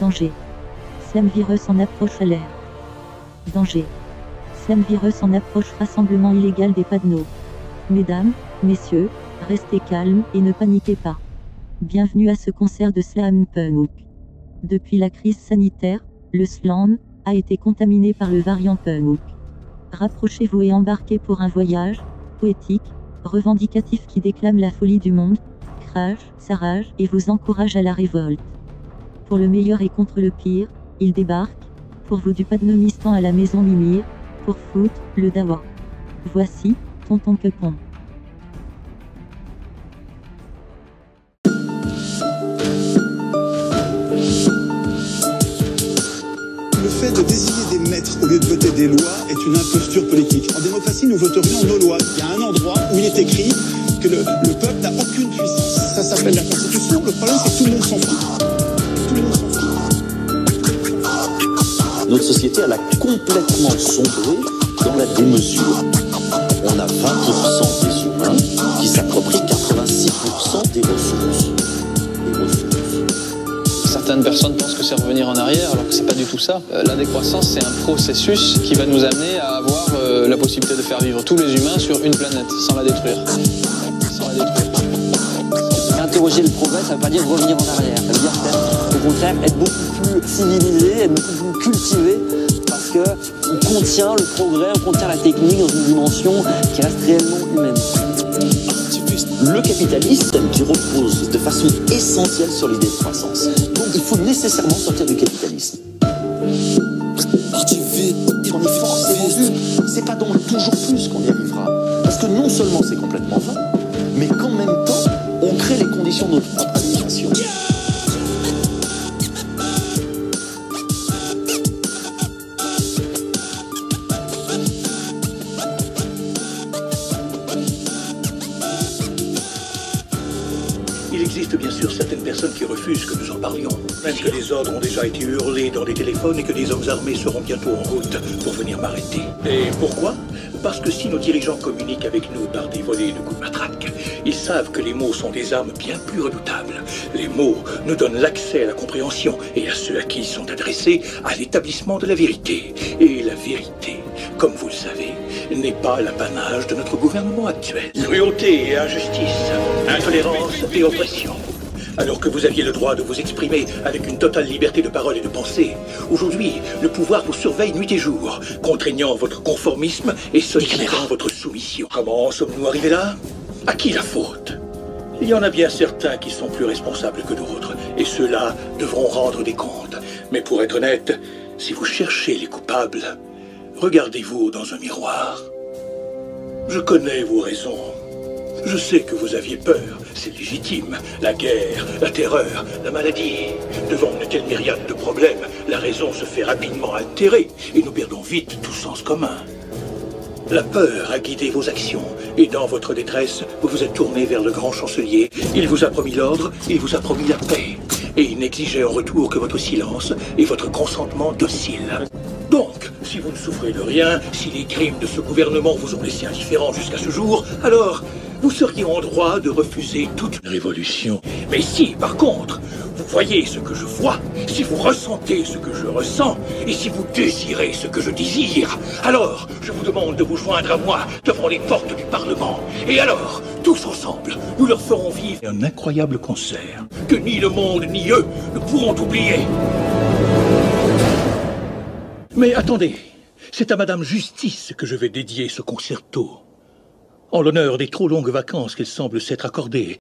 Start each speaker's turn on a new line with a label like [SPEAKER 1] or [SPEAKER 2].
[SPEAKER 1] Danger. Sem virus en approche alerte. Danger. Sem virus en approche rassemblement illégal des panneaux. Mesdames, messieurs, restez calmes et ne paniquez pas. Bienvenue à ce concert de slam punk. Depuis la crise sanitaire, le slam a été contaminé par le variant punk. Rapprochez-vous et embarquez pour un voyage poétique, revendicatif qui déclame la folie du monde, crache, s'arrache et vous encourage à la révolte. Pour le meilleur et contre le pire, il débarque, pour vous du Padnomistan à la maison Mimir, pour foot, le Dawa. Voici, Tonton Quepon.
[SPEAKER 2] Le fait de désigner des maîtres au lieu de voter des lois est une imposture politique. En démocratie, nous voterions nos lois. Il y a un endroit où il est écrit que le, le peuple n'a aucune puissance. Ça s'appelle la Constitution. Le problème, c'est que tout le monde s'en fout. Tout le monde s'en fout.
[SPEAKER 3] Notre société, elle a complètement sombré dans la démesure. On a 20% des humains qui s'approprient 86% des ressources. Des ressources.
[SPEAKER 4] Certaines personnes pensent que c'est revenir en arrière, alors que c'est pas du tout ça. Euh, la décroissance, c'est un processus qui va nous amener à avoir euh, la possibilité de faire vivre tous les humains sur une planète, sans la détruire.
[SPEAKER 5] Interroger le progrès, ça veut pas dire revenir en arrière. Ça veut dire peut-être, au contraire, être beaucoup plus civilisé, être beaucoup plus cultivé, parce que on contient le progrès, on contient la technique dans une dimension qui reste réellement humaine.
[SPEAKER 3] Le capitalisme qui repose de façon essentielle sur l'idée de croissance. Donc il faut nécessairement sortir du capitalisme. On est. C'est pas le toujours plus qu'on y arrivera. Parce que non seulement c'est complètement vain, les conditions de notre.
[SPEAKER 6] Il existe bien sûr certaines personnes qui refusent que nous en parlions, même que les ordres ont déjà été hurlés dans des téléphones et que des hommes armés seront bientôt en route pour venir m'arrêter. Et pourquoi? Parce que si nos dirigeants communiquent avec nous par des volets de coups de matraque, ils savent que les mots sont des armes bien plus redoutables. Les mots nous donnent l'accès à la compréhension et à ceux à qui ils sont adressés à l'établissement de la vérité. Et la vérité, comme vous le savez, n'est pas l'apanage de notre gouvernement actuel. Cruauté et injustice, intolérance et oppression. Alors que vous aviez le droit de vous exprimer avec une totale liberté de parole et de pensée, aujourd'hui, le pouvoir vous surveille nuit et jour, contraignant votre conformisme et sollicitant votre soumission. Comment en sommes-nous arrivés là? À qui la faute? Il y en a bien certains qui sont plus responsables que d'autres, et ceux-là devront rendre des comptes. Mais pour être honnête, si vous cherchez les coupables, regardez-vous dans un miroir. Je connais vos raisons. Je sais que vous aviez peur, c'est légitime. La guerre, la terreur, la maladie. Devant une telle myriade de problèmes, la raison se fait rapidement altérer et nous perdons vite tout sens commun. La peur a guidé vos actions et dans votre détresse, vous vous êtes tourné vers le grand chancelier. Il vous a promis l'ordre, il vous a promis la paix. Et il n'exigeait en retour que votre silence et votre consentement docile. Donc, si vous ne souffrez de rien, si les crimes de ce gouvernement vous ont laissé indifférent jusqu'à ce jour, alors vous seriez en droit de refuser toute révolution. Mais si, par contre, vous voyez ce que je vois, si vous ressentez ce que je ressens, et si vous désirez ce que je désire, alors je vous demande de vous joindre à moi devant les portes du Parlement. Et alors, tous ensemble, nous leur ferons vivre un incroyable concert que ni le monde ni eux ne pourront oublier. Mais attendez, c'est à Madame Justice que je vais dédier ce concerto. En l'honneur des trop longues vacances qu'elle semble s'être accordées